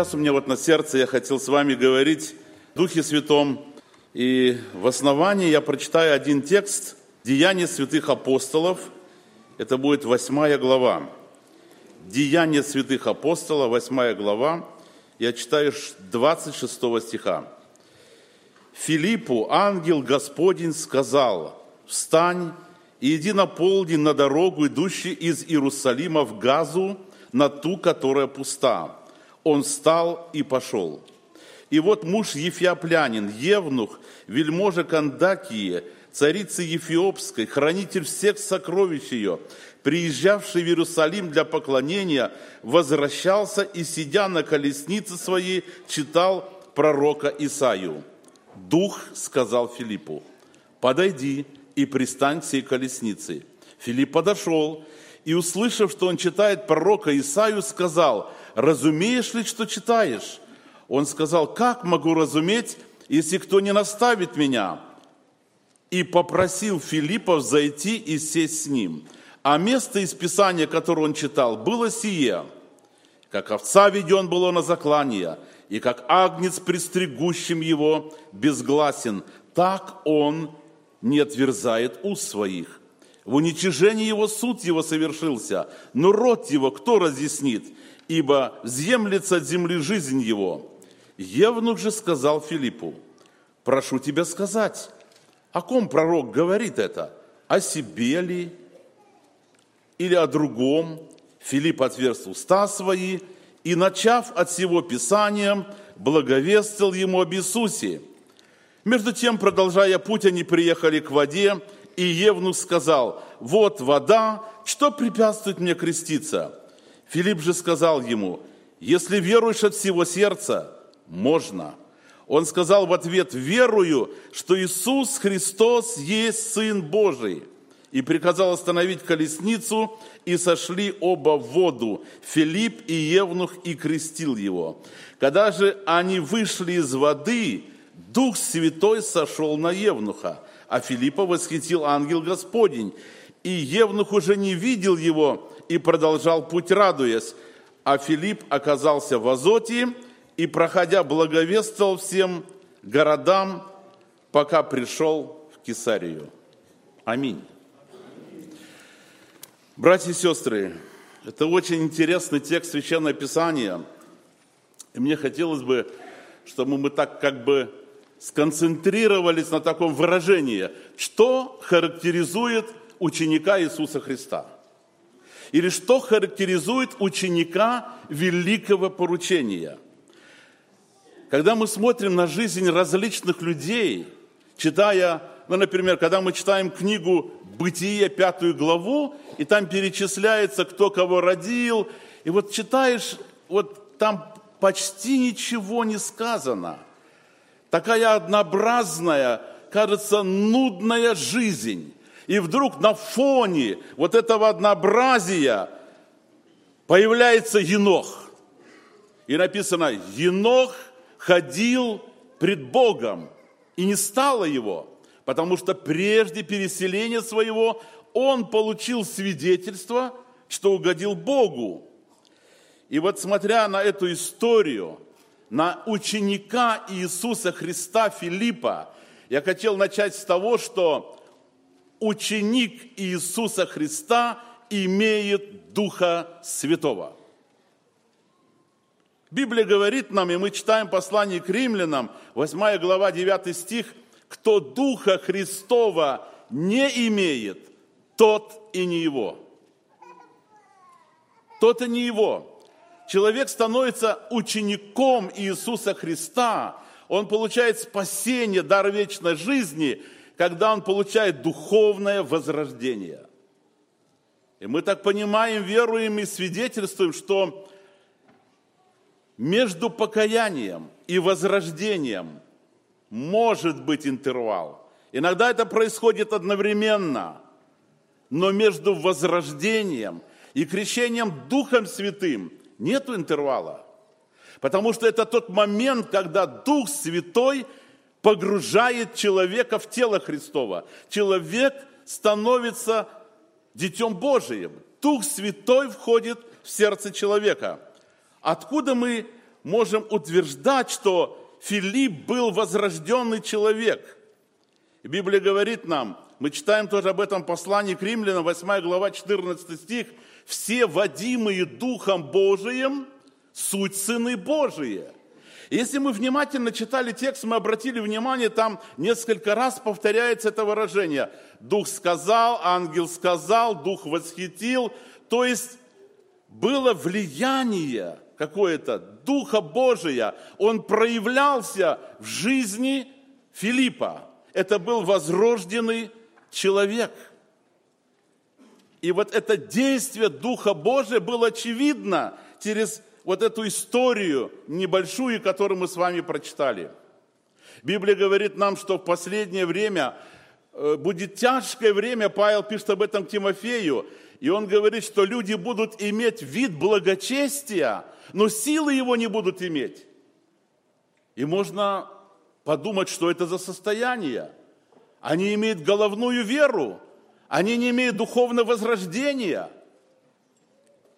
Сейчас у меня вот на сердце я хотел с вами говорить в Духе Святом. И в основании я прочитаю один текст Деяния святых апостолов. Это будет восьмая глава. Деяния святых апостолов, восьмая глава. Я читаю 26 стиха. Филиппу ангел Господень сказал, «Встань и иди на полдень на дорогу, идущую из Иерусалима в Газу, на ту, которая пуста». Он встал и пошел. И вот муж Ефиоплянин, Евнух, вельможа Кандакии, царицы Ефиопской, хранитель всех сокровищ ее, приезжавший в Иерусалим для поклонения, возвращался и, сидя на колеснице своей, читал пророка Исаию. Дух сказал Филиппу, подойди и пристань к сей колеснице. Филипп подошел и, услышав, что он читает пророка Исаию, сказал, разумеешь ли, что читаешь? Он сказал, как могу разуметь, если кто не наставит меня? И попросил Филиппа зайти и сесть с ним. А место из Писания, которое он читал, было сие. Как овца веден было на заклание, и как агнец, пристригущим его, безгласен, так он не отверзает уст своих. В уничижении его суд его совершился, но рот его кто разъяснит? Ибо землится от земли жизнь его. Евнух же сказал Филиппу, прошу тебя сказать, о ком пророк говорит это? О себе ли? Или о другом? Филипп отверз уста свои и, начав от всего Писания, благовестил ему об Иисусе. Между тем, продолжая путь, они приехали к воде, и Евнух сказал, вот вода, что препятствует мне креститься? Филипп же сказал ему, если веруешь от всего сердца, можно. Он сказал в ответ, верую, что Иисус Христос есть Сын Божий. И приказал остановить колесницу, и сошли оба в воду, Филипп и Евнух, и крестил его. Когда же они вышли из воды, Дух Святой сошел на Евнуха, а Филиппа восхитил ангел Господень. И Евнух уже не видел его и продолжал путь, радуясь. А Филипп оказался в Азоте, и, проходя, благовествовал всем городам, пока пришел в Кесарию. Аминь. Братья и сестры, это очень интересный текст Священного Писания. И мне хотелось бы, чтобы мы так как бы сконцентрировались на таком выражении, что характеризует ученика Иисуса Христа. Или что характеризует ученика великого поручения – когда мы смотрим на жизнь различных людей, читая, ну, например, когда мы читаем книгу «Бытие», пятую главу, и там перечисляется, кто кого родил, и вот читаешь, вот там почти ничего не сказано. Такая однообразная, кажется, нудная жизнь. И вдруг на фоне вот этого однообразия появляется Енох. И написано, Енох – ходил пред Богом, и не стало его, потому что прежде переселения своего он получил свидетельство, что угодил Богу. И вот смотря на эту историю, на ученика Иисуса Христа Филиппа, я хотел начать с того, что ученик Иисуса Христа имеет Духа Святого – Библия говорит нам, и мы читаем послание к римлянам, 8 глава, 9 стих, кто Духа Христова не имеет, тот и не его. Тот и не его. Человек становится учеником Иисуса Христа, он получает спасение, дар вечной жизни, когда он получает духовное возрождение. И мы так понимаем, веруем и свидетельствуем, что между покаянием и возрождением может быть интервал. Иногда это происходит одновременно, но между возрождением и крещением Духом Святым нет интервала. Потому что это тот момент, когда Дух Святой погружает человека в тело Христова. Человек становится Детем Божиим. Дух Святой входит в сердце человека – Откуда мы можем утверждать, что Филипп был возрожденный человек. Библия говорит нам, мы читаем тоже об этом послании к римлянам, 8 глава, 14 стих, «Все водимые Духом Божиим, суть сыны Божии». Если мы внимательно читали текст, мы обратили внимание, там несколько раз повторяется это выражение. Дух сказал, ангел сказал, дух восхитил. То есть было влияние какое-то, Духа Божия. Он проявлялся в жизни Филиппа. Это был возрожденный человек. И вот это действие Духа Божия было очевидно через вот эту историю небольшую, которую мы с вами прочитали. Библия говорит нам, что в последнее время э, будет тяжкое время, Павел пишет об этом Тимофею, и он говорит, что люди будут иметь вид благочестия, но силы его не будут иметь. И можно подумать, что это за состояние. Они имеют головную веру, они не имеют духовного возрождения.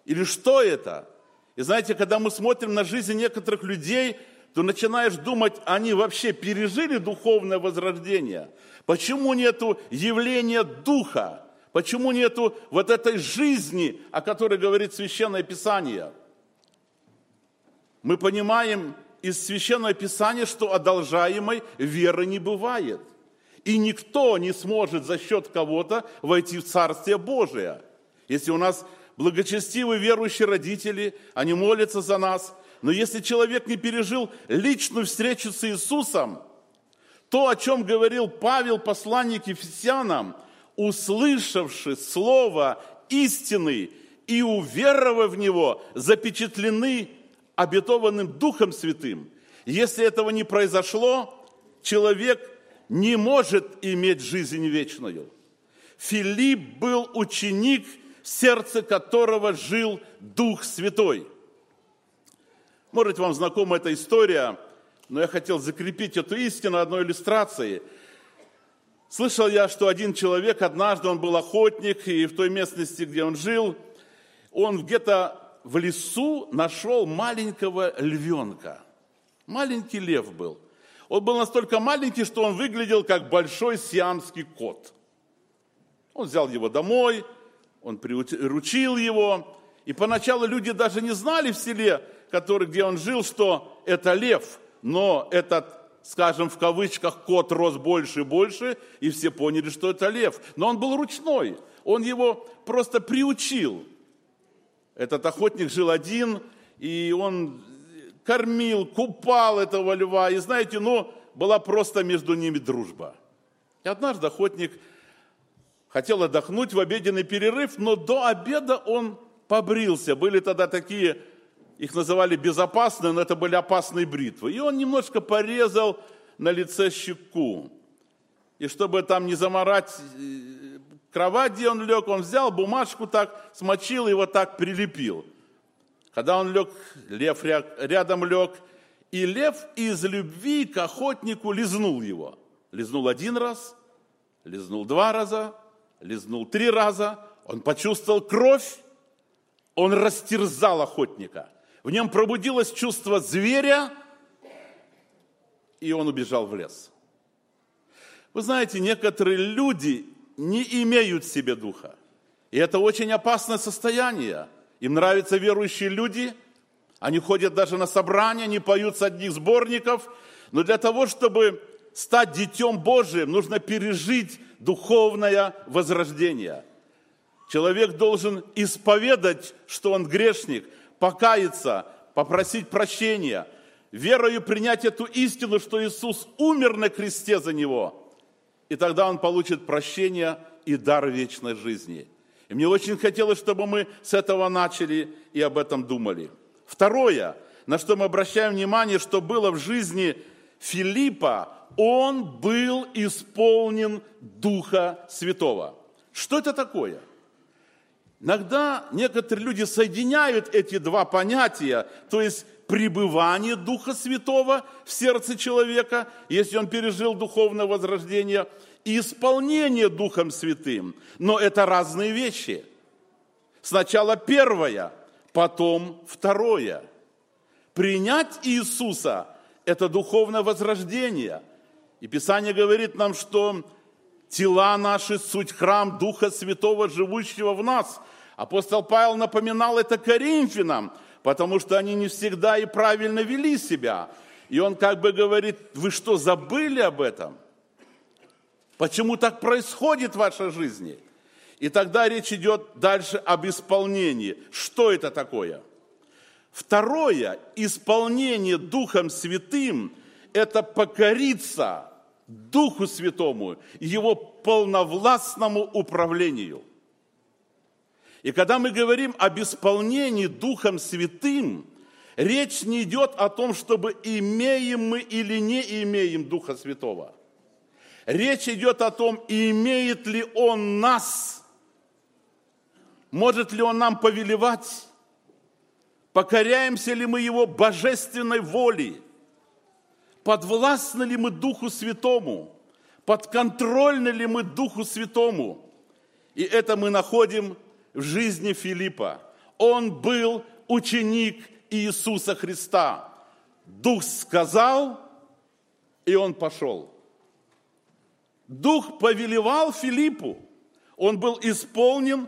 Или что это? И знаете, когда мы смотрим на жизнь некоторых людей, то начинаешь думать, они вообще пережили духовное возрождение. Почему нету явления духа? Почему нету вот этой жизни, о которой говорит Священное Писание? Мы понимаем из Священного Писания, что одолжаемой веры не бывает. И никто не сможет за счет кого-то войти в Царствие Божие. Если у нас благочестивые верующие родители, они молятся за нас. Но если человек не пережил личную встречу с Иисусом, то, о чем говорил Павел, посланник Ефесянам, услышавши слово истины и уверовав в него, запечатлены обетованным Духом Святым. Если этого не произошло, человек не может иметь жизнь вечную. Филипп был ученик – в сердце которого жил Дух Святой. Может, вам знакома эта история, но я хотел закрепить эту истину одной иллюстрацией. Слышал я, что один человек, однажды он был охотник, и в той местности, где он жил, он где-то в лесу нашел маленького львенка. Маленький лев был. Он был настолько маленький, что он выглядел как большой сиамский кот. Он взял его домой, он приручил его. И поначалу люди даже не знали в селе, который, где он жил, что это лев. Но этот, скажем, в кавычках, кот рос больше и больше, и все поняли, что это лев. Но он был ручной. Он его просто приучил. Этот охотник жил один, и он кормил, купал этого льва. И знаете, ну, была просто между ними дружба. И однажды охотник хотел отдохнуть в обеденный перерыв, но до обеда он побрился. Были тогда такие, их называли безопасные, но это были опасные бритвы. И он немножко порезал на лице щеку. И чтобы там не заморать э, кровать, где он лег, он взял бумажку так, смочил и вот так прилепил. Когда он лег, лев рядом лег, и лев из любви к охотнику лизнул его. Лизнул один раз, лизнул два раза, лизнул три раза, он почувствовал кровь, он растерзал охотника. В нем пробудилось чувство зверя, и он убежал в лес. Вы знаете, некоторые люди не имеют в себе духа. И это очень опасное состояние. Им нравятся верующие люди, они ходят даже на собрания, они поют с одних сборников. Но для того, чтобы стать детем Божиим, нужно пережить духовное возрождение. Человек должен исповедать, что он грешник, покаяться, попросить прощения, верою принять эту истину, что Иисус умер на кресте за него. И тогда он получит прощение и дар вечной жизни. И мне очень хотелось, чтобы мы с этого начали и об этом думали. Второе, на что мы обращаем внимание, что было в жизни Филиппа, он был исполнен Духа Святого. Что это такое? Иногда некоторые люди соединяют эти два понятия, то есть пребывание Духа Святого в сердце человека, если он пережил духовное возрождение, и исполнение Духом Святым. Но это разные вещи. Сначала первое, потом второе. Принять Иисуса – это духовное возрождение. И Писание говорит нам, что тела наши – суть храм Духа Святого, живущего в нас. Апостол Павел напоминал это Коринфянам, потому что они не всегда и правильно вели себя. И он как бы говорит, вы что, забыли об этом? Почему так происходит в вашей жизни? И тогда речь идет дальше об исполнении. Что это такое? Второе, исполнение Духом Святым – это покориться Духу Святому, Его полновластному управлению. И когда мы говорим об исполнении Духом Святым, речь не идет о том, чтобы имеем мы или не имеем Духа Святого. Речь идет о том, имеет ли Он нас – может ли Он нам повелевать? Покоряемся ли мы Его божественной воле? Подвластны ли мы Духу Святому? Подконтрольны ли мы Духу Святому? И это мы находим в жизни Филиппа. Он был ученик Иисуса Христа. Дух сказал, и он пошел. Дух повелевал Филиппу. Он был исполнен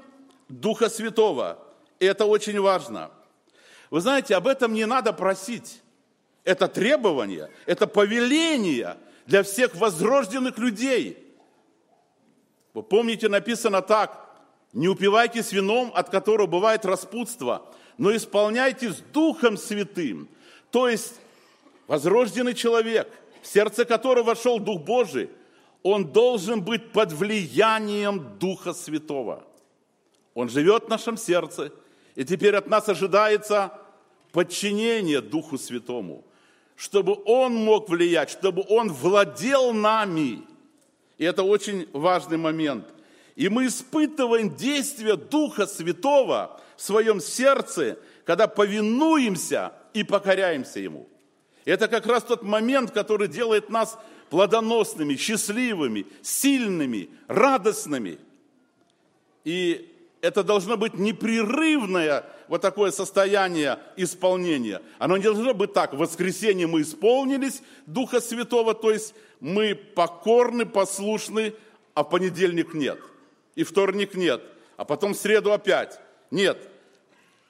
Духа Святого. И это очень важно. Вы знаете, об этом не надо просить. Это требование, это повеление для всех возрожденных людей. Вы помните, написано так, не упивайтесь вином, от которого бывает распутство, но исполняйтесь Духом Святым. То есть возрожденный человек, в сердце которого вошел Дух Божий, он должен быть под влиянием Духа Святого. Он живет в нашем сердце, и теперь от нас ожидается подчинение Духу Святому, чтобы Он мог влиять, чтобы Он владел нами. И это очень важный момент. И мы испытываем действие Духа Святого в своем сердце, когда повинуемся и покоряемся Ему. Это как раз тот момент, который делает нас плодоносными, счастливыми, сильными, радостными. И это должно быть непрерывное вот такое состояние исполнения. Оно не должно быть так. В воскресенье мы исполнились Духа Святого, то есть мы покорны, послушны, а в понедельник нет. И вторник нет. А потом в среду опять. Нет.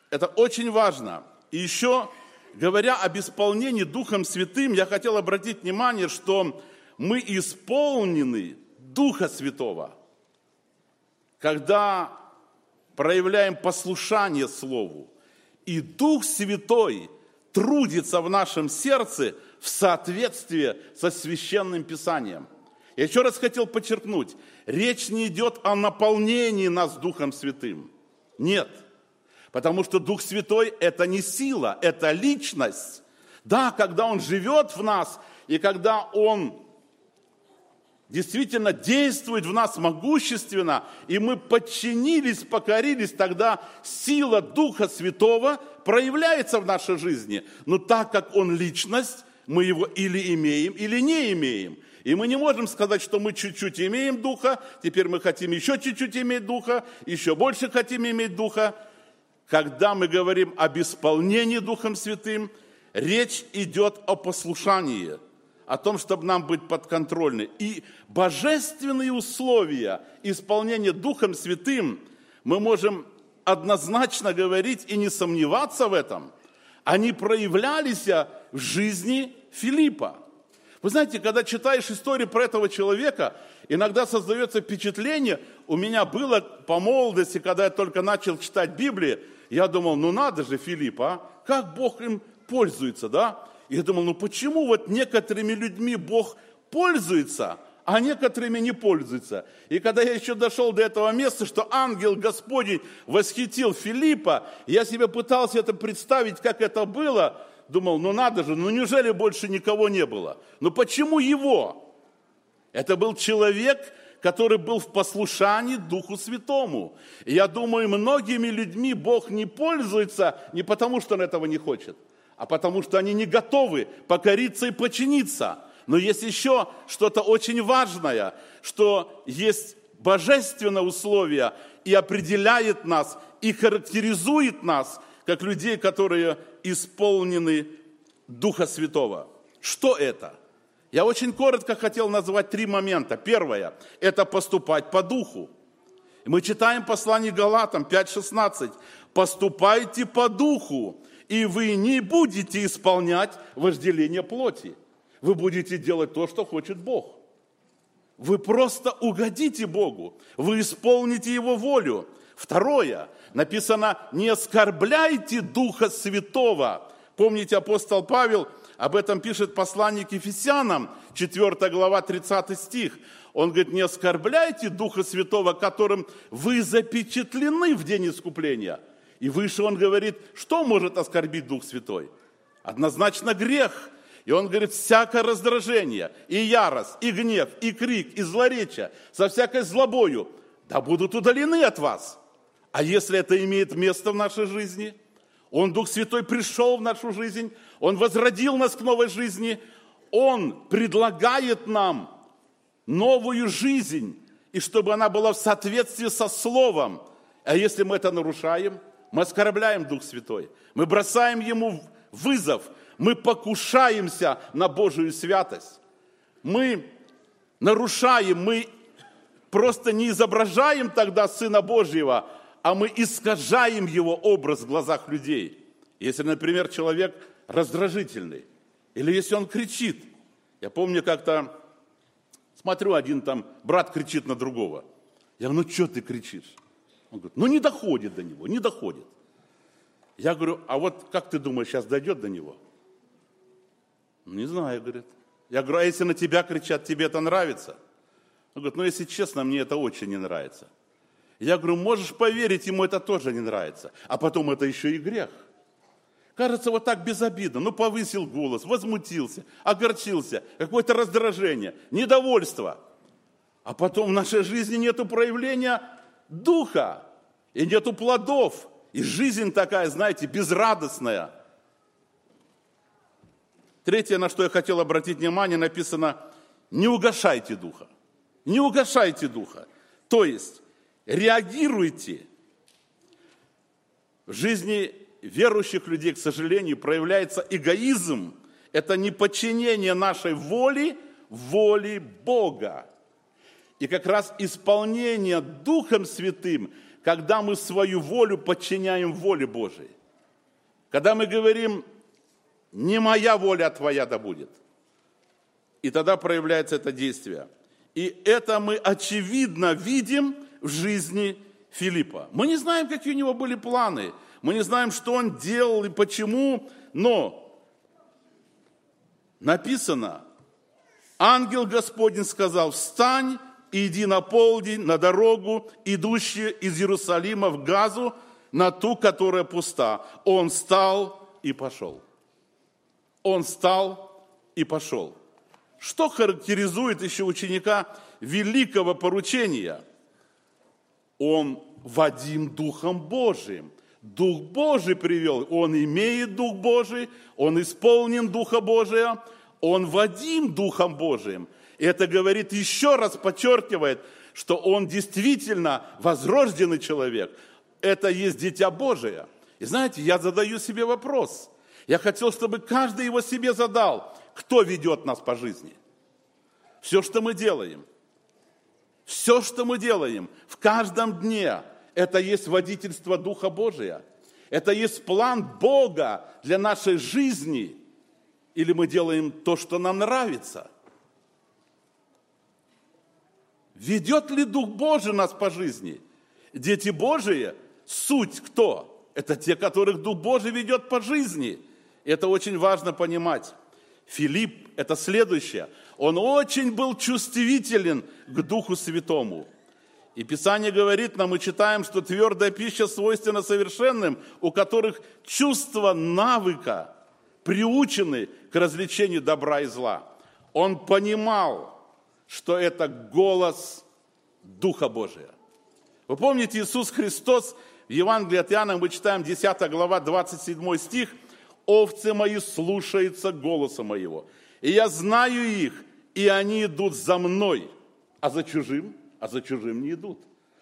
Это очень важно. И еще, говоря об исполнении Духом Святым, я хотел обратить внимание, что мы исполнены Духа Святого. Когда проявляем послушание Слову. И Дух Святой трудится в нашем сердце в соответствии со священным Писанием. Я еще раз хотел подчеркнуть, речь не идет о наполнении нас Духом Святым. Нет. Потому что Дух Святой – это не сила, это личность. Да, когда Он живет в нас, и когда Он действительно действует в нас могущественно, и мы подчинились, покорились, тогда сила Духа Святого проявляется в нашей жизни. Но так как Он личность, мы его или имеем, или не имеем. И мы не можем сказать, что мы чуть-чуть имеем Духа, теперь мы хотим еще чуть-чуть иметь Духа, еще больше хотим иметь Духа. Когда мы говорим об исполнении Духом Святым, речь идет о послушании – о том, чтобы нам быть подконтрольны. И божественные условия исполнения Духом Святым мы можем однозначно говорить и не сомневаться в этом. Они проявлялись в жизни Филиппа. Вы знаете, когда читаешь историю про этого человека, иногда создается впечатление, у меня было по молодости, когда я только начал читать Библию, я думал, ну надо же, Филипп, а, как Бог им пользуется, да? Я думал, ну почему вот некоторыми людьми Бог пользуется, а некоторыми не пользуется. И когда я еще дошел до этого места, что ангел Господень восхитил Филиппа, я себе пытался это представить, как это было, думал, ну надо же, ну неужели больше никого не было? Ну почему его? Это был человек, который был в послушании Духу Святому. Я думаю, многими людьми Бог не пользуется не потому, что он этого не хочет, а потому что они не готовы покориться и подчиниться. Но есть еще что-то очень важное, что есть божественное условие и определяет нас, и характеризует нас, как людей, которые исполнены Духа Святого. Что это? Я очень коротко хотел назвать три момента. Первое – это поступать по Духу. Мы читаем послание Галатам 5.16. «Поступайте по Духу, и вы не будете исполнять вожделение плоти. Вы будете делать то, что хочет Бог. Вы просто угодите Богу, вы исполните Его волю. Второе, написано, не оскорбляйте Духа Святого. Помните, апостол Павел об этом пишет посланник Ефесянам, 4 глава, 30 стих. Он говорит, не оскорбляйте Духа Святого, которым вы запечатлены в день искупления. И выше он говорит, что может оскорбить Дух Святой? Однозначно грех. И он говорит, всякое раздражение, и ярость, и гнев, и крик, и злоречие, со всякой злобою, да будут удалены от вас. А если это имеет место в нашей жизни, Он, Дух Святой, пришел в нашу жизнь, Он возродил нас к новой жизни, Он предлагает нам новую жизнь, и чтобы она была в соответствии со Словом. А если мы это нарушаем, мы оскорбляем Дух Святой, мы бросаем Ему вызов, мы покушаемся на Божию святость, мы нарушаем, мы просто не изображаем тогда Сына Божьего, а мы искажаем Его образ в глазах людей. Если, например, человек раздражительный, или если он кричит. Я помню, как-то смотрю, один там брат кричит на другого. Я говорю, ну что ты кричишь? Он говорит, ну не доходит до него, не доходит. Я говорю, а вот как ты думаешь, сейчас дойдет до него? Не знаю, говорит. Я говорю, а если на тебя кричат, тебе это нравится? Он говорит, ну если честно, мне это очень не нравится. Я говорю, можешь поверить, ему это тоже не нравится. А потом это еще и грех. Кажется, вот так безобидно. Ну, повысил голос, возмутился, огорчился, какое-то раздражение, недовольство. А потом в нашей жизни нет проявления духа, и нету плодов. И жизнь такая, знаете, безрадостная – Третье, на что я хотел обратить внимание, написано, не угошайте духа. Не угошайте духа. То есть, реагируйте. В жизни верующих людей, к сожалению, проявляется эгоизм. Это не подчинение нашей воли воле Бога. И как раз исполнение Духом Святым, когда мы свою волю подчиняем воле Божией. Когда мы говорим, не моя воля, а твоя да будет. И тогда проявляется это действие. И это мы очевидно видим в жизни Филиппа. Мы не знаем, какие у него были планы, мы не знаем, что он делал и почему, но написано, ангел Господень сказал, встань и иди на полдень, на дорогу, идущую из Иерусалима в Газу, на ту, которая пуста. Он встал и пошел он встал и пошел. Что характеризует еще ученика великого поручения? Он Вадим Духом Божиим. Дух Божий привел. Он имеет Дух Божий, он исполнен Духа Божия, он Вадим Духом Божиим. И это говорит еще раз, подчеркивает, что он действительно возрожденный человек. Это есть Дитя Божие. И знаете, я задаю себе вопрос – я хотел, чтобы каждый его себе задал, кто ведет нас по жизни. Все, что мы делаем, все, что мы делаем в каждом дне, это есть водительство Духа Божия. Это есть план Бога для нашей жизни. Или мы делаем то, что нам нравится. Ведет ли Дух Божий нас по жизни? Дети Божии, суть кто? Это те, которых Дух Божий ведет по жизни – это очень важно понимать. Филипп – это следующее. Он очень был чувствителен к Духу Святому. И Писание говорит нам, мы читаем, что твердая пища свойственна совершенным, у которых чувство навыка приучены к развлечению добра и зла. Он понимал, что это голос Духа Божия. Вы помните, Иисус Христос в Евангелии от Иоанна, мы читаем 10 глава, 27 стих – овцы мои слушаются голоса моего. И я знаю их, и они идут за мной, а за чужим, а за чужим не идут.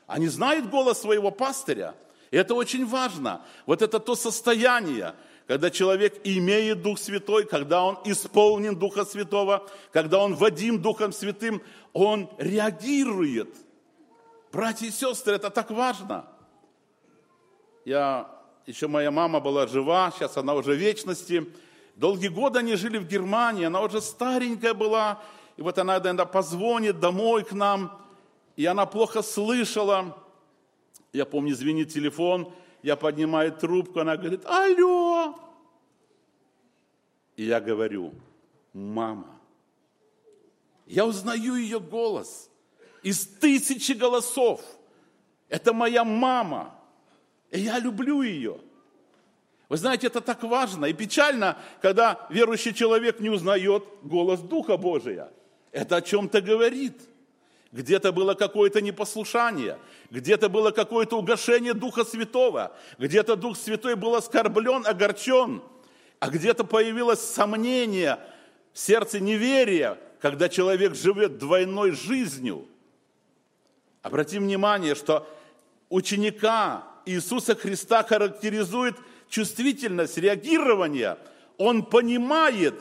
Они знают голос своего пастыря. И это очень важно. Вот это то состояние, когда человек имеет Дух Святой, когда он исполнен Духа Святого, когда он водим Духом Святым, он реагирует. Братья и сестры, это так важно. Я, еще моя мама была жива, сейчас она уже в вечности. Долгие годы они жили в Германии, она уже старенькая была, и вот она иногда позвонит домой к нам, и она плохо слышала. Я помню, звенит телефон, я поднимаю трубку, она говорит, алло. И я говорю, мама. Я узнаю ее голос из тысячи голосов. Это моя мама. И я люблю ее. Вы знаете, это так важно и печально, когда верующий человек не узнает голос Духа Божия. Это о чем-то говорит – где-то было какое-то непослушание, где-то было какое-то угошение Духа Святого, где-то Дух Святой был оскорблен, огорчен, а где-то появилось сомнение в сердце неверия, когда человек живет двойной жизнью. Обратим внимание, что ученика Иисуса Христа характеризует чувствительность, реагирование. Он понимает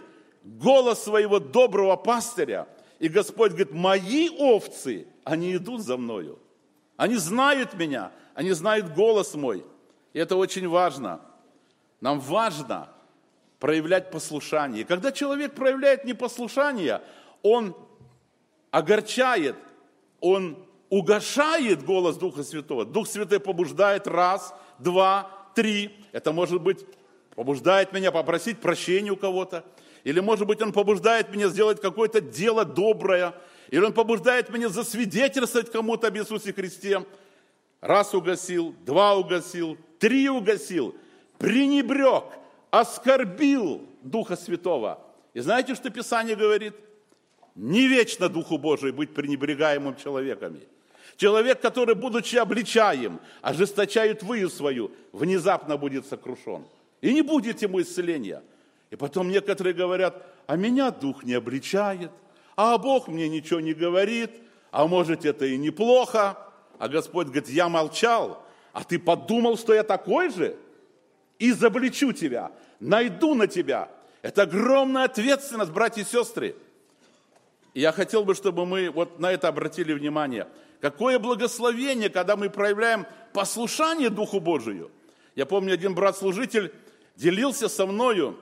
голос своего доброго пастыря – и Господь говорит, мои овцы, они идут за мною. Они знают меня, они знают голос мой. И это очень важно. Нам важно проявлять послушание. И когда человек проявляет непослушание, он огорчает, он угошает голос Духа Святого. Дух Святой побуждает раз, два, три. Это может быть побуждает меня попросить прощения у кого-то. Или, может быть, Он побуждает меня сделать какое-то дело доброе. Или Он побуждает меня засвидетельствовать кому-то об Иисусе Христе. Раз угасил, два угасил, три угасил, пренебрег, оскорбил Духа Святого. И знаете, что Писание говорит? Не вечно Духу Божию быть пренебрегаемым человеками. Человек, который, будучи обличаем, ожесточает выю свою, внезапно будет сокрушен. И не будет ему исцеления. И потом некоторые говорят, а меня дух не обличает, а Бог мне ничего не говорит, а может это и неплохо. А Господь говорит, я молчал, а ты подумал, что я такой же? И забличу тебя, найду на тебя. Это огромная ответственность, братья и сестры. И я хотел бы, чтобы мы вот на это обратили внимание. Какое благословение, когда мы проявляем послушание Духу Божию. Я помню, один брат-служитель делился со мною,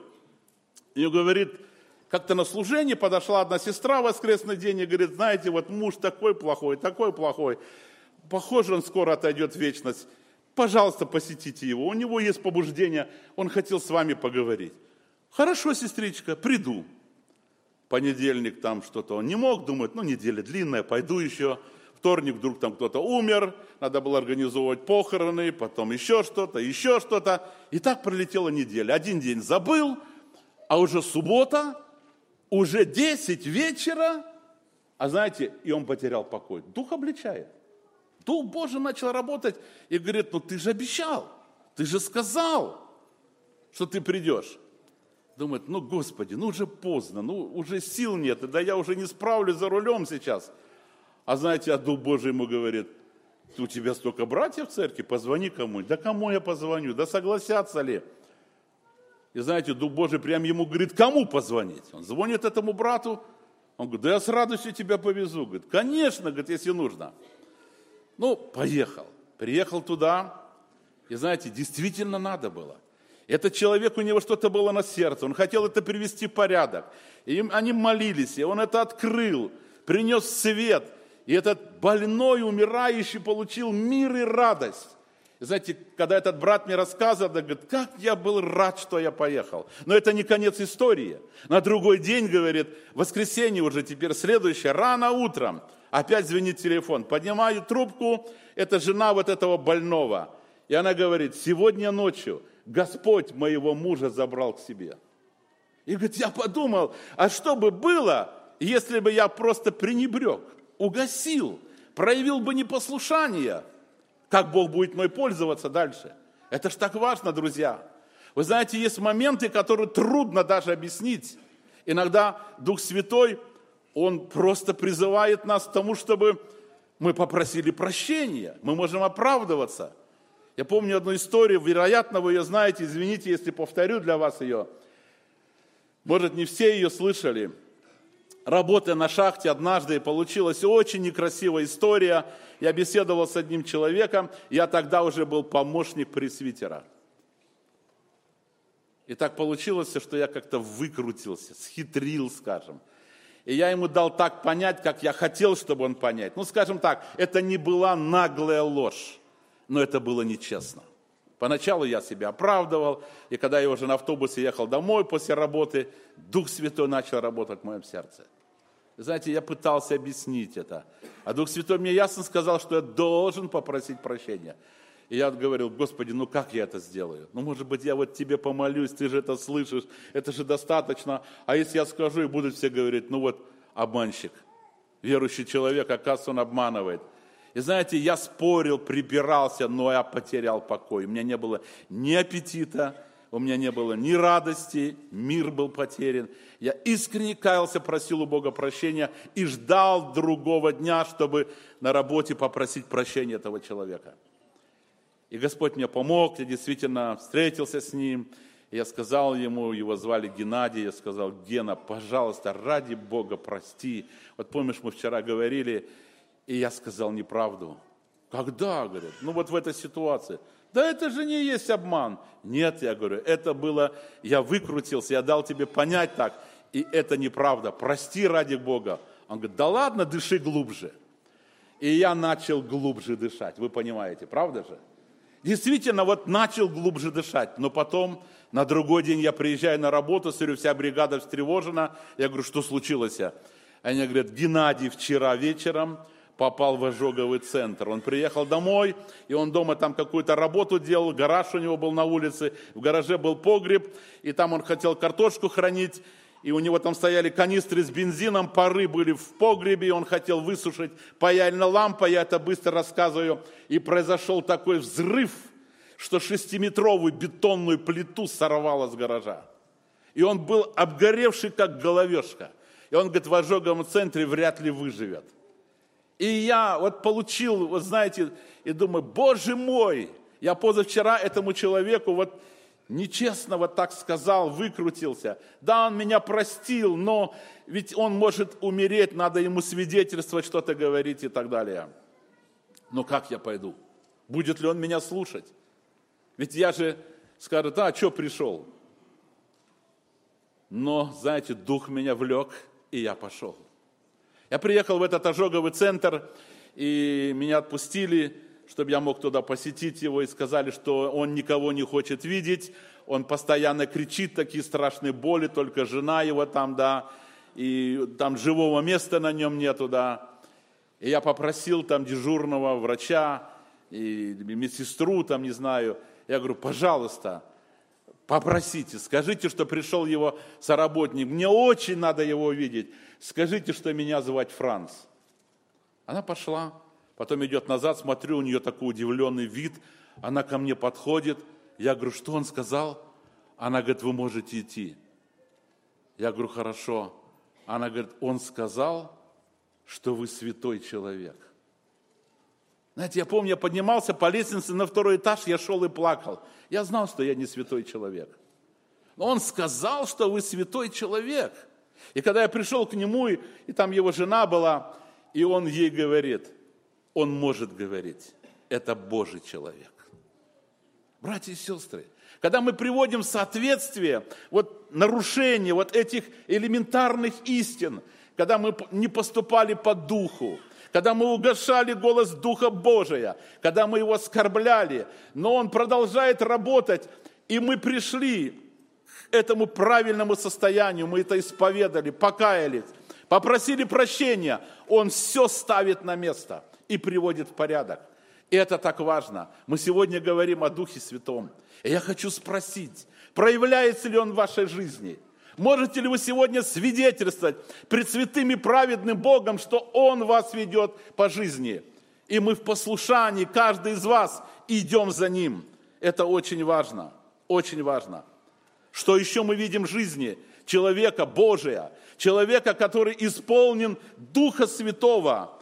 и говорит, как-то на служение подошла одна сестра в воскресный день и говорит, знаете, вот муж такой плохой, такой плохой, похоже, он скоро отойдет в вечность. Пожалуйста, посетите его, у него есть побуждение, он хотел с вами поговорить. Хорошо, сестричка, приду. Понедельник там что-то он не мог, думает, ну неделя длинная, пойду еще. Вторник вдруг там кто-то умер, надо было организовывать похороны, потом еще что-то, еще что-то. И так пролетела неделя. Один день забыл, а уже суббота, уже 10 вечера, а знаете, и он потерял покой. Дух обличает. Дух Божий начал работать и говорит, ну ты же обещал, ты же сказал, что ты придешь. Думает, ну Господи, ну уже поздно, ну уже сил нет, да я уже не справлюсь за рулем сейчас. А знаете, а Дух Божий ему говорит, у тебя столько братьев в церкви, позвони кому-нибудь. Да кому я позвоню, да согласятся ли? И знаете, Дух Божий прям ему говорит, кому позвонить? Он звонит этому брату, он говорит, да я с радостью тебя повезу. Говорит, конечно, говорит, если нужно. Ну, поехал. Приехал туда, и знаете, действительно надо было. Этот человек, у него что-то было на сердце, он хотел это привести в порядок. И они молились, и он это открыл, принес свет. И этот больной, умирающий получил мир и радость. Знаете, когда этот брат мне рассказывал, он говорит, как я был рад, что я поехал. Но это не конец истории. На другой день, говорит, воскресенье уже теперь следующее, рано утром, опять звенит телефон. Поднимаю трубку, это жена вот этого больного. И она говорит, сегодня ночью Господь моего мужа забрал к себе. И говорит, я подумал, а что бы было, если бы я просто пренебрег, угасил, проявил бы непослушание – как Бог будет мной пользоваться дальше. Это ж так важно, друзья. Вы знаете, есть моменты, которые трудно даже объяснить. Иногда Дух Святой, Он просто призывает нас к тому, чтобы мы попросили прощения. Мы можем оправдываться. Я помню одну историю, вероятно, вы ее знаете, извините, если повторю для вас ее. Может, не все ее слышали. Работая на шахте однажды, получилась очень некрасивая история. Я беседовал с одним человеком, я тогда уже был помощник пресвитера. И так получилось, что я как-то выкрутился, схитрил, скажем. И я ему дал так понять, как я хотел, чтобы он понять. Ну, скажем так, это не была наглая ложь, но это было нечестно. Поначалу я себя оправдывал, и когда я уже на автобусе ехал домой после работы, Дух Святой начал работать в моем сердце. Знаете, я пытался объяснить это. А Дух Святой мне ясно сказал, что я должен попросить прощения. И я говорил, Господи, ну как я это сделаю? Ну, может быть, я вот тебе помолюсь, ты же это слышишь, это же достаточно. А если я скажу, и будут все говорить, ну вот, обманщик, верующий человек, оказывается, он обманывает. И знаете, я спорил, прибирался, но я потерял покой. У меня не было ни аппетита, у меня не было ни радости, мир был потерян. Я искренне каялся, просил у Бога прощения и ждал другого дня, чтобы на работе попросить прощения этого человека. И Господь мне помог, я действительно встретился с ним. Я сказал ему, его звали Геннадий, я сказал, Гена, пожалуйста, ради Бога прости. Вот помнишь, мы вчера говорили, и я сказал неправду. Когда, говорит, ну вот в этой ситуации. Да это же не есть обман. Нет, я говорю, это было, я выкрутился, я дал тебе понять так, и это неправда. Прости ради Бога. Он говорит, да ладно, дыши глубже. И я начал глубже дышать, вы понимаете, правда же? Действительно, вот начал глубже дышать, но потом на другой день я приезжаю на работу, смотрю, вся бригада встревожена. Я говорю, что случилось? Они говорят, Геннадий вчера вечером попал в ожоговый центр. Он приехал домой, и он дома там какую-то работу делал, гараж у него был на улице, в гараже был погреб, и там он хотел картошку хранить, и у него там стояли канистры с бензином, пары были в погребе, и он хотел высушить паяльная лампа, я это быстро рассказываю, и произошел такой взрыв, что шестиметровую бетонную плиту сорвало с гаража. И он был обгоревший, как головешка. И он говорит, в ожоговом центре вряд ли выживет. И я вот получил, вот знаете, и думаю, боже мой, я позавчера этому человеку вот нечестно вот так сказал, выкрутился. Да, он меня простил, но ведь он может умереть, надо ему свидетельствовать, что-то говорить и так далее. Но как я пойду? Будет ли он меня слушать? Ведь я же скажу, а что пришел? Но, знаете, дух меня влек, и я пошел. Я приехал в этот ожоговый центр, и меня отпустили, чтобы я мог туда посетить его, и сказали, что он никого не хочет видеть, он постоянно кричит, такие страшные боли, только жена его там, да, и там живого места на нем нету, да. И я попросил там дежурного врача, и медсестру там, не знаю, я говорю, пожалуйста, попросите, скажите, что пришел его соработник, мне очень надо его увидеть, скажите, что меня звать Франц. Она пошла, Потом идет назад, смотрю, у нее такой удивленный вид. Она ко мне подходит. Я говорю, что он сказал? Она говорит, вы можете идти. Я говорю, хорошо. Она говорит, он сказал, что вы святой человек. Знаете, я помню, я поднимался по лестнице на второй этаж, я шел и плакал. Я знал, что я не святой человек. Но он сказал, что вы святой человек. И когда я пришел к нему, и, и там его жена была, и он ей говорит – он может говорить. Это Божий человек. Братья и сестры, когда мы приводим в соответствие вот нарушение вот этих элементарных истин, когда мы не поступали по духу, когда мы угошали голос Духа Божия, когда мы его оскорбляли, но он продолжает работать, и мы пришли этому правильному состоянию, мы это исповедали, покаялись, попросили прощения, он все ставит на место – и приводит в порядок. И это так важно. Мы сегодня говорим о Духе Святом. И я хочу спросить, проявляется ли Он в вашей жизни? Можете ли вы сегодня свидетельствовать пред святым и праведным Богом, что Он вас ведет по жизни? И мы в послушании, каждый из вас, идем за Ним. Это очень важно, очень важно. Что еще мы видим в жизни? Человека Божия, человека, который исполнен Духа Святого,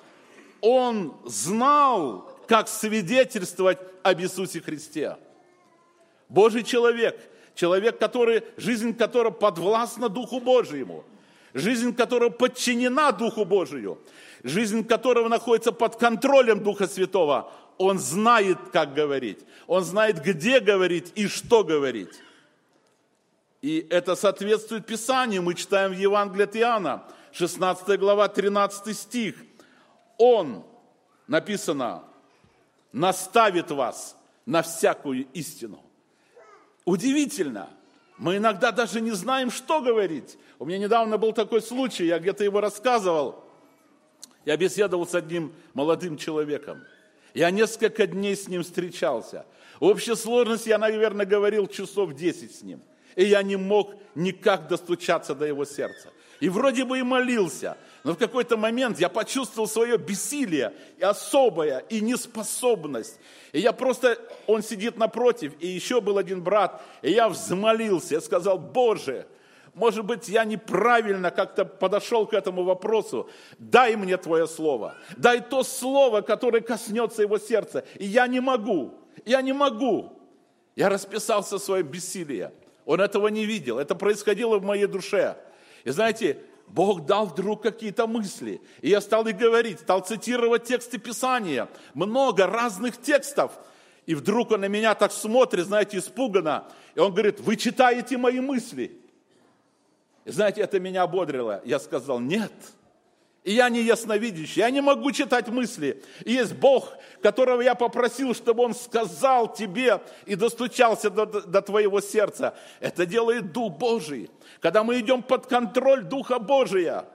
он знал, как свидетельствовать об Иисусе Христе. Божий человек, человек, который, жизнь которого подвластна Духу Божьему, жизнь которого подчинена Духу Божию, жизнь которого находится под контролем Духа Святого, он знает, как говорить, он знает, где говорить и что говорить. И это соответствует Писанию. Мы читаем в Евангелии от Иоанна, 16 глава, 13 стих. Он, написано, наставит вас на всякую истину. Удивительно. Мы иногда даже не знаем, что говорить. У меня недавно был такой случай, я где-то его рассказывал. Я беседовал с одним молодым человеком. Я несколько дней с ним встречался. В общей сложности я, наверное, говорил часов 10 с ним. И я не мог никак достучаться до его сердца. И вроде бы и молился, но в какой-то момент я почувствовал свое бессилие, и особое, и неспособность. И я просто, он сидит напротив, и еще был один брат, и я взмолился, я сказал, Боже, может быть, я неправильно как-то подошел к этому вопросу. Дай мне Твое Слово. Дай то Слово, которое коснется его сердца. И я не могу. Я не могу. Я расписался в своем бессилии. Он этого не видел. Это происходило в моей душе. И знаете, Бог дал вдруг какие-то мысли. И я стал их говорить, стал цитировать тексты Писания. Много разных текстов. И вдруг он на меня так смотрит, знаете, испуганно. И он говорит, вы читаете мои мысли. И знаете, это меня ободрило. Я сказал, нет. И я не ясновидящий, я не могу читать мысли. И есть Бог, которого я попросил, чтобы Он сказал тебе и достучался до, до твоего сердца. Это делает Дух Божий. Когда мы идем под контроль Духа Божия,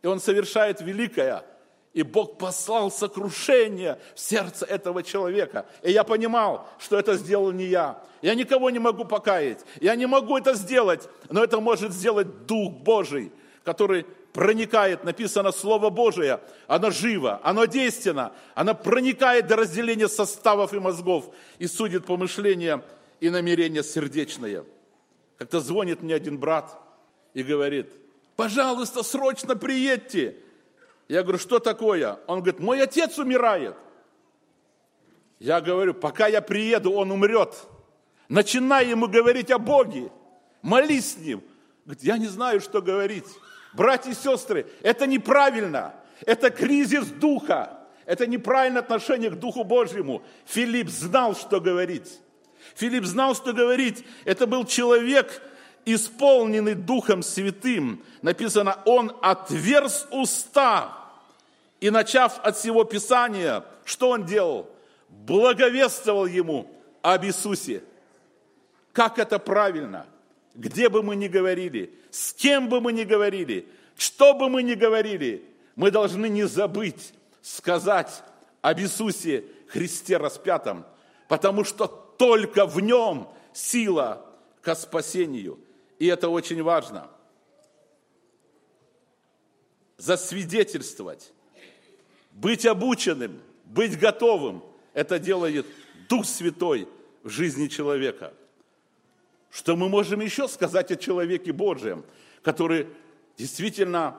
и Он совершает великое, и Бог послал сокрушение в сердце этого человека. И я понимал, что это сделал не я. Я никого не могу покаять. Я не могу это сделать, но это может сделать Дух Божий, который проникает, написано Слово Божие, оно живо, оно действенно, оно проникает до разделения составов и мозгов и судит помышления и намерения сердечные. Как-то звонит мне один брат и говорит, пожалуйста, срочно приедьте. Я говорю, что такое? Он говорит, мой отец умирает. Я говорю, пока я приеду, он умрет. Начинай ему говорить о Боге. Молись с ним. Говорит, я не знаю, что говорить. Братья и сестры, это неправильно. Это кризис духа. Это неправильное отношение к Духу Божьему. Филипп знал, что говорить. Филипп знал, что говорить. Это был человек, исполненный Духом Святым. Написано, он отверз уста. И начав от всего Писания, что он делал? Благовествовал ему об Иисусе. Как это правильно? Где бы мы ни говорили, с кем бы мы ни говорили, что бы мы ни говорили, мы должны не забыть сказать об Иисусе Христе распятом, потому что только в нем сила к спасению. И это очень важно. Засвидетельствовать, быть обученным, быть готовым, это делает Дух Святой в жизни человека – что мы можем еще сказать о человеке Божьем, который действительно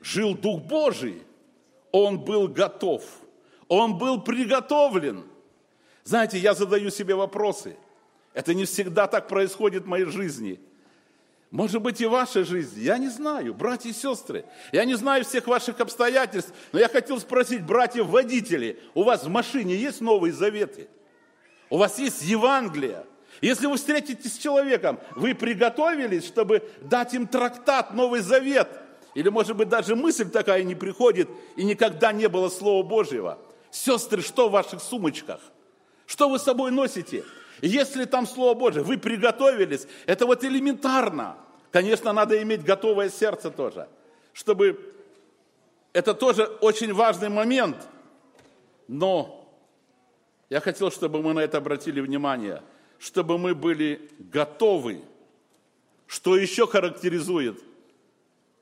жил Дух Божий? Он был готов, он был приготовлен. Знаете, я задаю себе вопросы. Это не всегда так происходит в моей жизни. Может быть, и вашей жизни. Я не знаю, братья и сестры. Я не знаю всех ваших обстоятельств, но я хотел спросить, братьев-водители, у вас в машине есть Новые Заветы? У вас есть Евангелие? Если вы встретитесь с человеком, вы приготовились, чтобы дать им трактат, Новый Завет. Или, может быть, даже мысль такая не приходит, и никогда не было Слова Божьего. Сестры, что в ваших сумочках? Что вы с собой носите? Если там Слово Божье, вы приготовились, это вот элементарно. Конечно, надо иметь готовое сердце тоже, чтобы... Это тоже очень важный момент. Но я хотел, чтобы мы на это обратили внимание – чтобы мы были готовы. Что еще характеризует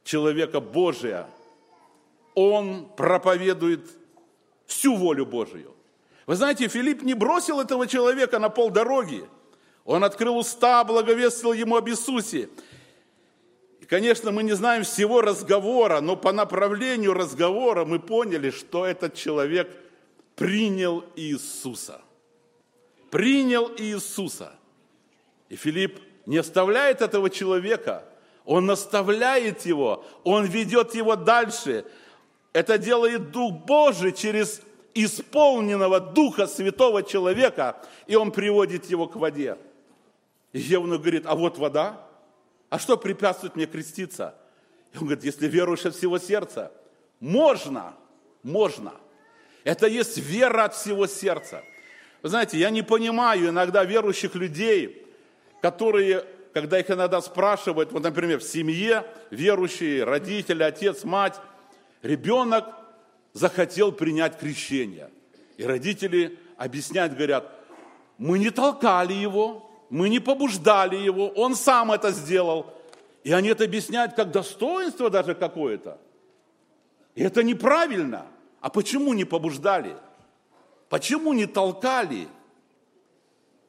человека Божия? Он проповедует всю волю Божию. Вы знаете, Филипп не бросил этого человека на полдороги. Он открыл уста, благовествовал ему об Иисусе. И, конечно, мы не знаем всего разговора, но по направлению разговора мы поняли, что этот человек принял Иисуса. Принял Иисуса. И Филипп не оставляет этого человека, он наставляет его, он ведет его дальше. Это делает Дух Божий через исполненного Духа Святого человека, и он приводит его к воде. И Евнух говорит, а вот вода, а что препятствует мне креститься? И он говорит, если веруешь от всего сердца, можно, можно. Это есть вера от всего сердца. Вы знаете, я не понимаю иногда верующих людей, которые, когда их иногда спрашивают, вот, например, в семье верующие, родители, отец, мать, ребенок захотел принять крещение. И родители объясняют, говорят, мы не толкали его, мы не побуждали его, он сам это сделал. И они это объясняют как достоинство даже какое-то. И это неправильно. А почему не побуждали? Почему не толкали?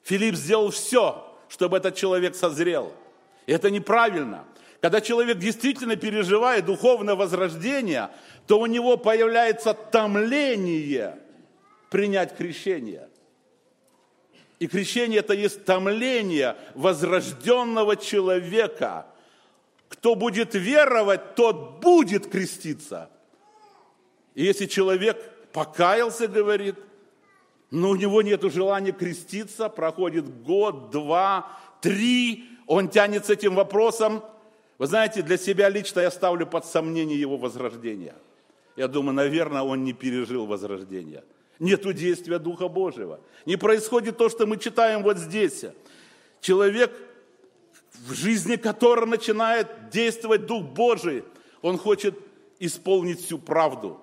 Филипп сделал все, чтобы этот человек созрел. И это неправильно. Когда человек действительно переживает духовное возрождение, то у него появляется томление принять крещение. И крещение это есть томление возрожденного человека. Кто будет веровать, тот будет креститься. И если человек покаялся, говорит, но у него нет желания креститься, проходит год, два, три, он тянет с этим вопросом. Вы знаете, для себя лично я ставлю под сомнение его возрождения. Я думаю, наверное, он не пережил возрождения. Нету действия Духа Божьего. Не происходит то, что мы читаем вот здесь. Человек, в жизни которого начинает действовать Дух Божий, он хочет исполнить всю правду.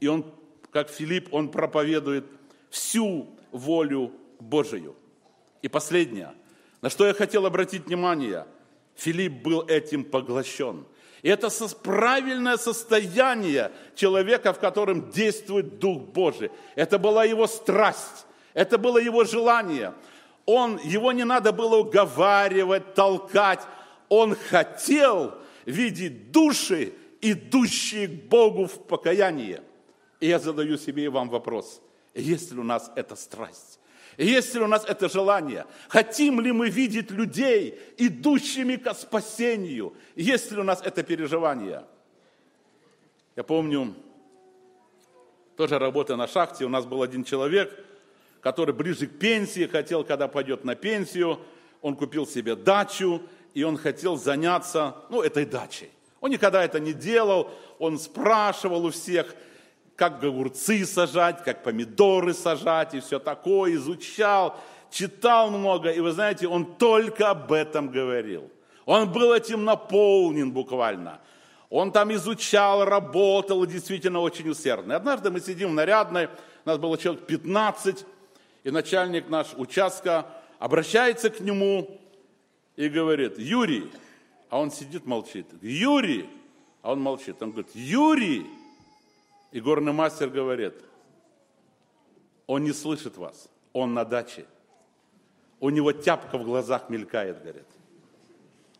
И он, как Филипп, он проповедует всю волю Божию. И последнее, на что я хотел обратить внимание, Филипп был этим поглощен. И это правильное состояние человека, в котором действует Дух Божий. Это была его страсть, это было его желание. Он, его не надо было уговаривать, толкать. Он хотел видеть души, идущие к Богу в покаяние. И я задаю себе и вам вопрос, есть ли у нас эта страсть? Есть ли у нас это желание? Хотим ли мы видеть людей, идущими к спасению? Есть ли у нас это переживание? Я помню, тоже работая на шахте, у нас был один человек, который ближе к пенсии, хотел, когда пойдет на пенсию, он купил себе дачу, и он хотел заняться, ну, этой дачей. Он никогда это не делал, он спрашивал у всех – как огурцы сажать, как помидоры сажать и все такое, изучал, читал много, и вы знаете, он только об этом говорил. Он был этим наполнен буквально. Он там изучал, работал, действительно очень усердно. И однажды мы сидим в нарядной, нас было человек 15, и начальник наш участка обращается к нему и говорит, Юрий, а он сидит, молчит. Юрий, а он молчит. Он говорит, Юрий, и горный мастер говорит, он не слышит вас, он на даче. У него тяпка в глазах мелькает, говорит.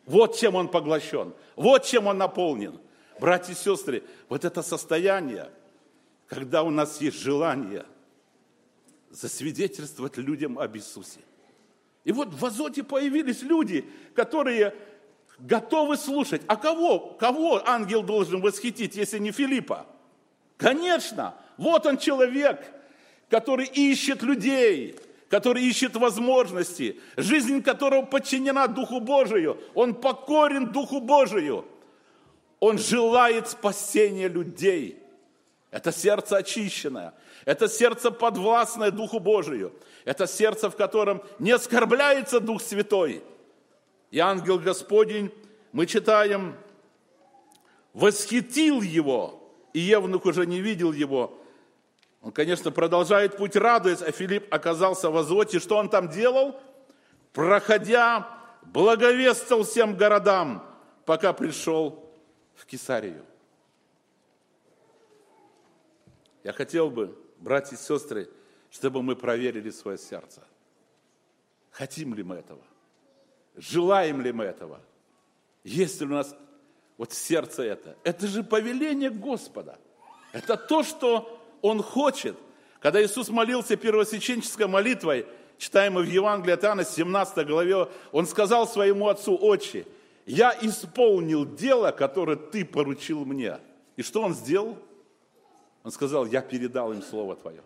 Вот чем он поглощен, вот чем он наполнен. Братья и сестры, вот это состояние, когда у нас есть желание засвидетельствовать людям об Иисусе. И вот в Азоте появились люди, которые готовы слушать. А кого, кого ангел должен восхитить, если не Филиппа? Конечно, вот он человек, который ищет людей, который ищет возможности, жизнь которого подчинена Духу Божию. Он покорен Духу Божию. Он желает спасения людей. Это сердце очищенное. Это сердце подвластное Духу Божию. Это сердце, в котором не оскорбляется Дух Святой. И ангел Господень, мы читаем, восхитил его и Евнух уже не видел его. Он, конечно, продолжает путь, радуясь, а Филипп оказался в Азоте. Что он там делал? Проходя, благовествовал всем городам, пока пришел в Кесарию. Я хотел бы, братья и сестры, чтобы мы проверили свое сердце. Хотим ли мы этого? Желаем ли мы этого? Есть ли у нас вот сердце это. Это же повеление Господа. Это то, что Он хочет. Когда Иисус молился первосвященческой молитвой, читаемой в Евангелии от Иоанна, 17 главе, Он сказал своему отцу, «Отче, я исполнил дело, которое ты поручил мне». И что Он сделал? Он сказал, я передал им Слово Твое.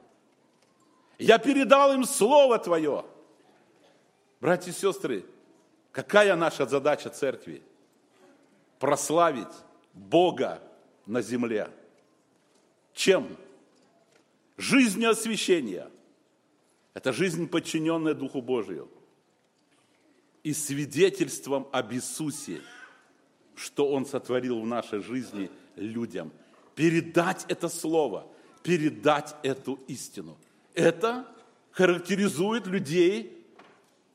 Я передал им Слово Твое. Братья и сестры, какая наша задача церкви? Прославить Бога на земле. Чем? Жизнь освящения. Это жизнь, подчиненная Духу Божию. И свидетельством об Иисусе, что Он сотворил в нашей жизни людям. Передать это слово, передать эту истину. Это характеризует людей,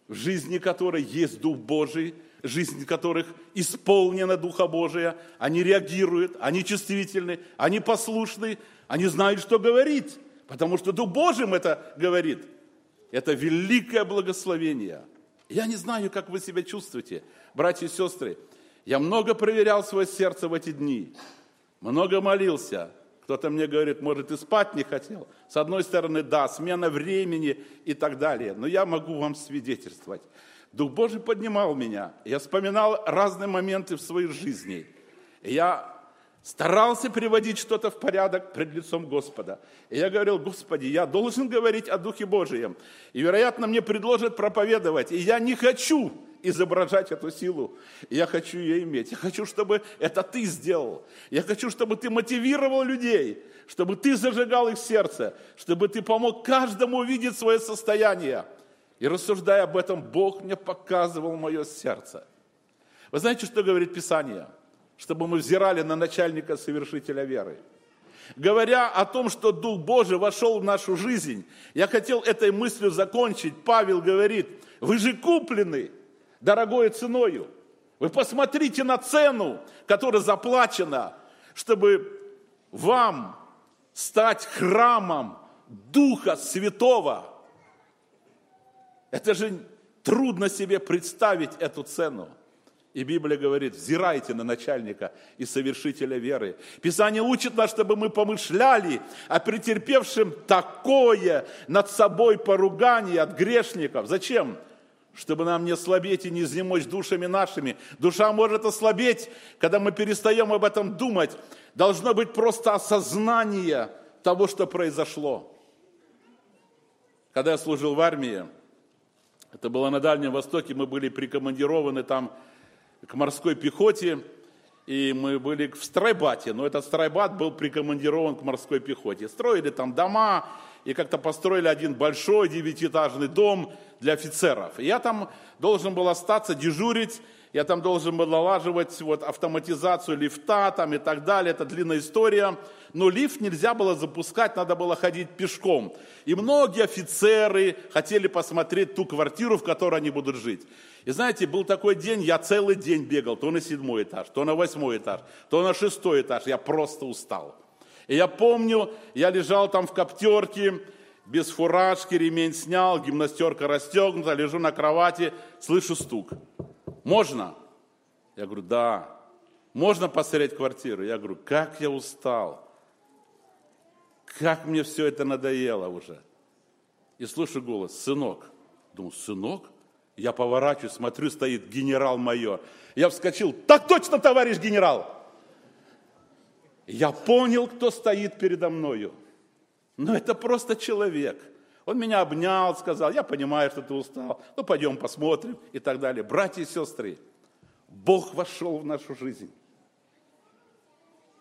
в жизни которой есть Дух Божий, жизнь которых исполнена Духа Божия, они реагируют, они чувствительны, они послушны, они знают, что говорить, потому что Дух Божий это говорит. Это великое благословение. Я не знаю, как вы себя чувствуете, братья и сестры. Я много проверял свое сердце в эти дни, много молился. Кто-то мне говорит, может, и спать не хотел. С одной стороны, да, смена времени и так далее. Но я могу вам свидетельствовать. Дух Божий поднимал меня. Я вспоминал разные моменты в своей жизни. Я старался приводить что-то в порядок пред лицом Господа. И я говорил, Господи, я должен говорить о Духе Божьем. И, вероятно, мне предложат проповедовать. И я не хочу изображать эту силу. Я хочу ее иметь. Я хочу, чтобы это ты сделал. Я хочу, чтобы ты мотивировал людей, чтобы ты зажигал их сердце, чтобы ты помог каждому увидеть свое состояние – и рассуждая об этом, Бог мне показывал мое сердце. Вы знаете, что говорит Писание? Чтобы мы взирали на начальника совершителя веры. Говоря о том, что Дух Божий вошел в нашу жизнь, я хотел этой мыслью закончить. Павел говорит, вы же куплены дорогой ценою. Вы посмотрите на цену, которая заплачена, чтобы вам стать храмом Духа Святого – это же трудно себе представить эту цену. И Библия говорит, взирайте на начальника и совершителя веры. Писание учит нас, чтобы мы помышляли о претерпевшем такое над собой поругание от грешников. Зачем? Чтобы нам не слабеть и не изнемочь душами нашими. Душа может ослабеть, когда мы перестаем об этом думать. Должно быть просто осознание того, что произошло. Когда я служил в армии, это было на Дальнем Востоке, мы были прикомандированы там к морской пехоте, и мы были в Страйбате, но этот Страйбат был прикомандирован к морской пехоте. Строили там дома, и как-то построили один большой девятиэтажный дом для офицеров. И я там должен был остаться, дежурить, я там должен был налаживать вот автоматизацию лифта там и так далее, это длинная история. Но лифт нельзя было запускать, надо было ходить пешком. И многие офицеры хотели посмотреть ту квартиру, в которой они будут жить. И знаете, был такой день, я целый день бегал, то на седьмой этаж, то на восьмой этаж, то на шестой этаж, я просто устал. И я помню, я лежал там в коптерке, без фуражки, ремень снял, гимнастерка расстегнута, лежу на кровати, слышу стук. Можно? Я говорю, да. Можно посмотреть квартиру? Я говорю, как я устал. Как мне все это надоело уже. И слышу голос, сынок. Думаю, сынок? Я поворачиваюсь, смотрю, стоит генерал-майор. Я вскочил, так точно, товарищ генерал! Я понял, кто стоит передо мною. Но это просто человек. Он меня обнял, сказал, я понимаю, что ты устал, ну пойдем посмотрим и так далее. Братья и сестры, Бог вошел в нашу жизнь.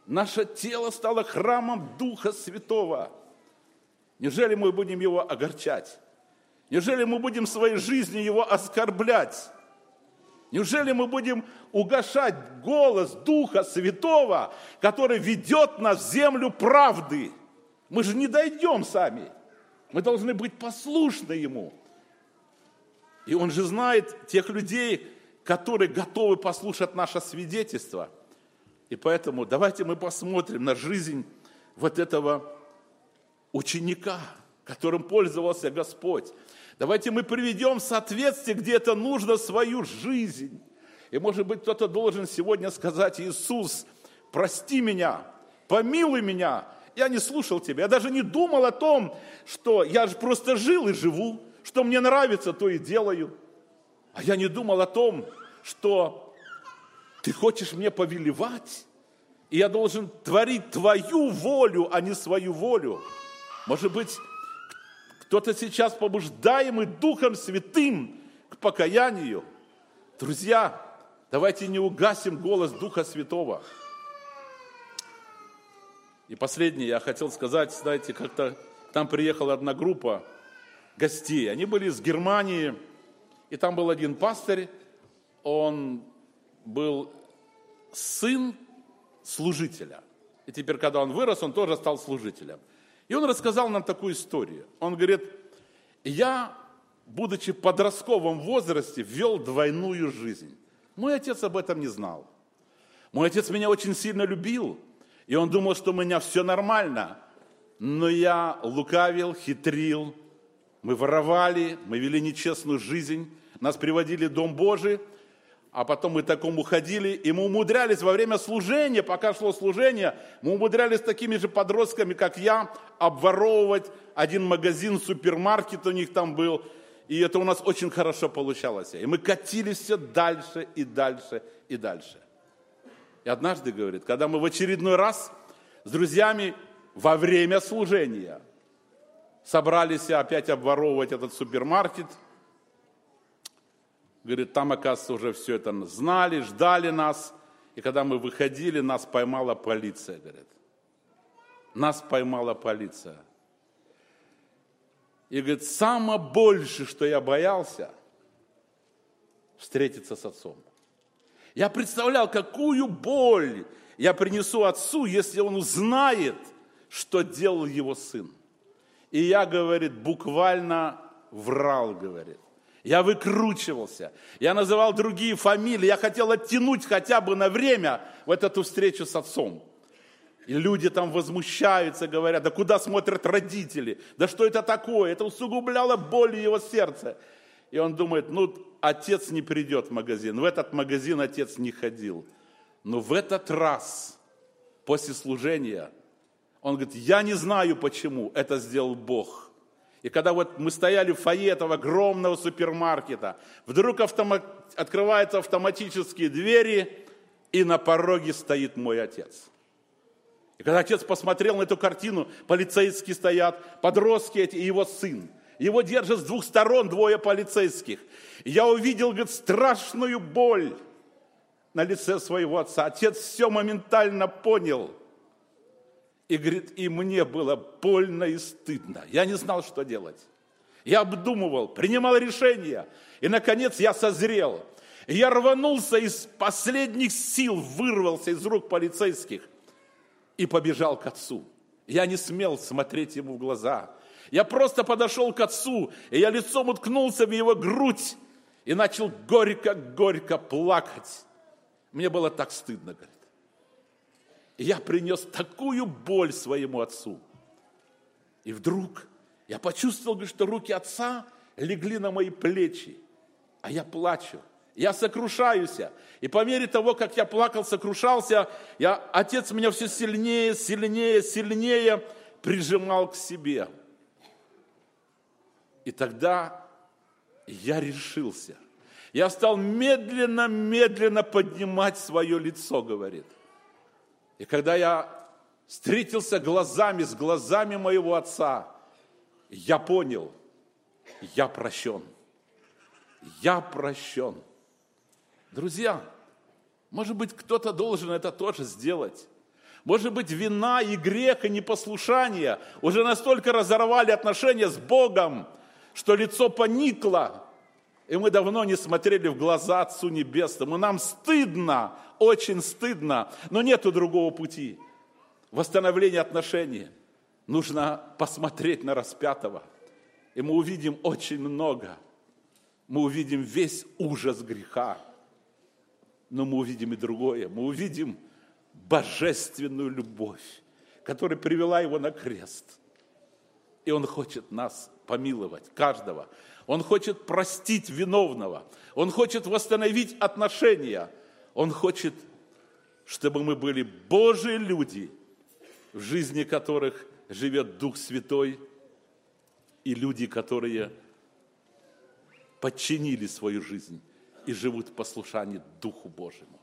Наше тело стало храмом Духа Святого. Неужели мы будем его огорчать? Неужели мы будем своей жизни его оскорблять? Неужели мы будем угошать голос Духа Святого, который ведет нас в землю правды? Мы же не дойдем сами. Мы должны быть послушны Ему. И Он же знает тех людей, которые готовы послушать наше свидетельство. И поэтому давайте мы посмотрим на жизнь вот этого ученика, которым пользовался Господь. Давайте мы приведем в соответствие, где это нужно, свою жизнь. И может быть кто-то должен сегодня сказать, Иисус, прости меня, помилуй меня, я не слушал тебя, я даже не думал о том, что я же просто жил и живу, что мне нравится, то и делаю. А я не думал о том, что ты хочешь мне повелевать, и я должен творить твою волю, а не свою волю. Может быть, кто-то сейчас побуждаемый Духом Святым к покаянию. Друзья, давайте не угасим голос Духа Святого. И последнее я хотел сказать, знаете, как-то там приехала одна группа гостей. Они были из Германии, и там был один пастырь, он был сын служителя. И теперь, когда он вырос, он тоже стал служителем. И он рассказал нам такую историю. Он говорит, я, будучи в подростковом возрасте, вел двойную жизнь. Мой отец об этом не знал. Мой отец меня очень сильно любил, и он думал, что у меня все нормально. Но я лукавил, хитрил, мы воровали, мы вели нечестную жизнь, нас приводили в Дом Божий, а потом мы такому ходили, и мы умудрялись во время служения, пока шло служение, мы умудрялись такими же подростками, как я, обворовывать один магазин, супермаркет у них там был, и это у нас очень хорошо получалось. И мы катились все дальше и дальше и дальше. И однажды, говорит, когда мы в очередной раз с друзьями во время служения собрались опять обворовывать этот супермаркет, говорит, там, оказывается, уже все это знали, ждали нас. И когда мы выходили, нас поймала полиция, говорит. Нас поймала полиция. И говорит, самое больше, что я боялся, встретиться с отцом. Я представлял, какую боль я принесу отцу, если он узнает, что делал его сын. И я, говорит, буквально врал, говорит. Я выкручивался. Я называл другие фамилии. Я хотел оттянуть хотя бы на время вот эту встречу с отцом. И люди там возмущаются, говорят, да куда смотрят родители? Да что это такое? Это усугубляло боль его сердца. И он думает, ну, отец не придет в магазин. В этот магазин отец не ходил. Но в этот раз, после служения, он говорит, я не знаю почему, это сделал Бог. И когда вот мы стояли в фойе этого огромного супермаркета, вдруг автомат, открываются автоматические двери, и на пороге стоит мой отец. И когда отец посмотрел на эту картину, полицейские стоят, подростки эти и его сын – его держат с двух сторон двое полицейских. я увидел, говорит, страшную боль на лице своего отца. Отец все моментально понял. И говорит, и мне было больно и стыдно. Я не знал, что делать. Я обдумывал, принимал решения. И, наконец, я созрел. Я рванулся из последних сил, вырвался из рук полицейских и побежал к отцу. Я не смел смотреть ему в глаза. Я просто подошел к отцу, и я лицом уткнулся в его грудь и начал горько-горько плакать. Мне было так стыдно, говорит. И я принес такую боль своему отцу. И вдруг я почувствовал, говорит, что руки отца легли на мои плечи, а я плачу. Я сокрушаюсь. И по мере того, как я плакал, сокрушался, я, отец меня все сильнее, сильнее, сильнее прижимал к себе. И тогда я решился. Я стал медленно-медленно поднимать свое лицо, говорит. И когда я встретился глазами с глазами моего отца, я понял, я прощен. Я прощен. Друзья, может быть, кто-то должен это тоже сделать. Может быть, вина и грех и непослушание уже настолько разорвали отношения с Богом, что лицо поникло, и мы давно не смотрели в глаза Отцу Небесному. Нам стыдно, очень стыдно, но нету другого пути. Восстановление отношений. Нужно посмотреть на распятого, и мы увидим очень много. Мы увидим весь ужас греха, но мы увидим и другое. Мы увидим божественную любовь, которая привела его на крест. И он хочет нас помиловать, каждого. Он хочет простить виновного. Он хочет восстановить отношения. Он хочет, чтобы мы были Божьи люди в жизни которых живет Дух Святой и люди, которые подчинили свою жизнь и живут в послушании Духу Божьему.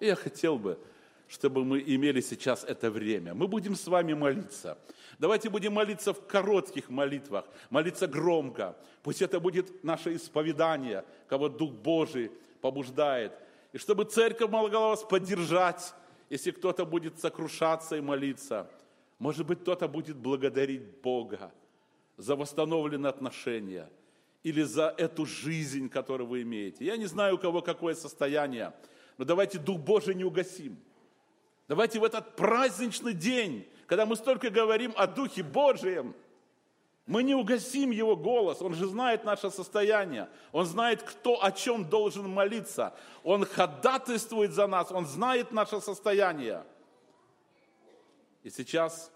И я хотел бы, чтобы мы имели сейчас это время. Мы будем с вами молиться. Давайте будем молиться в коротких молитвах, молиться громко. Пусть это будет наше исповедание, кого Дух Божий побуждает. И чтобы церковь могла вас поддержать, если кто-то будет сокрушаться и молиться. Может быть, кто-то будет благодарить Бога за восстановленные отношения или за эту жизнь, которую вы имеете. Я не знаю, у кого какое состояние, но давайте Дух Божий не угасим. Давайте в этот праздничный день, когда мы столько говорим о Духе Божьем, мы не угасим Его голос, Он же знает наше состояние, Он знает, кто о чем должен молиться, Он ходатайствует за нас, Он знает наше состояние. И сейчас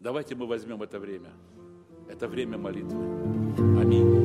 давайте мы возьмем это время, это время молитвы. Аминь.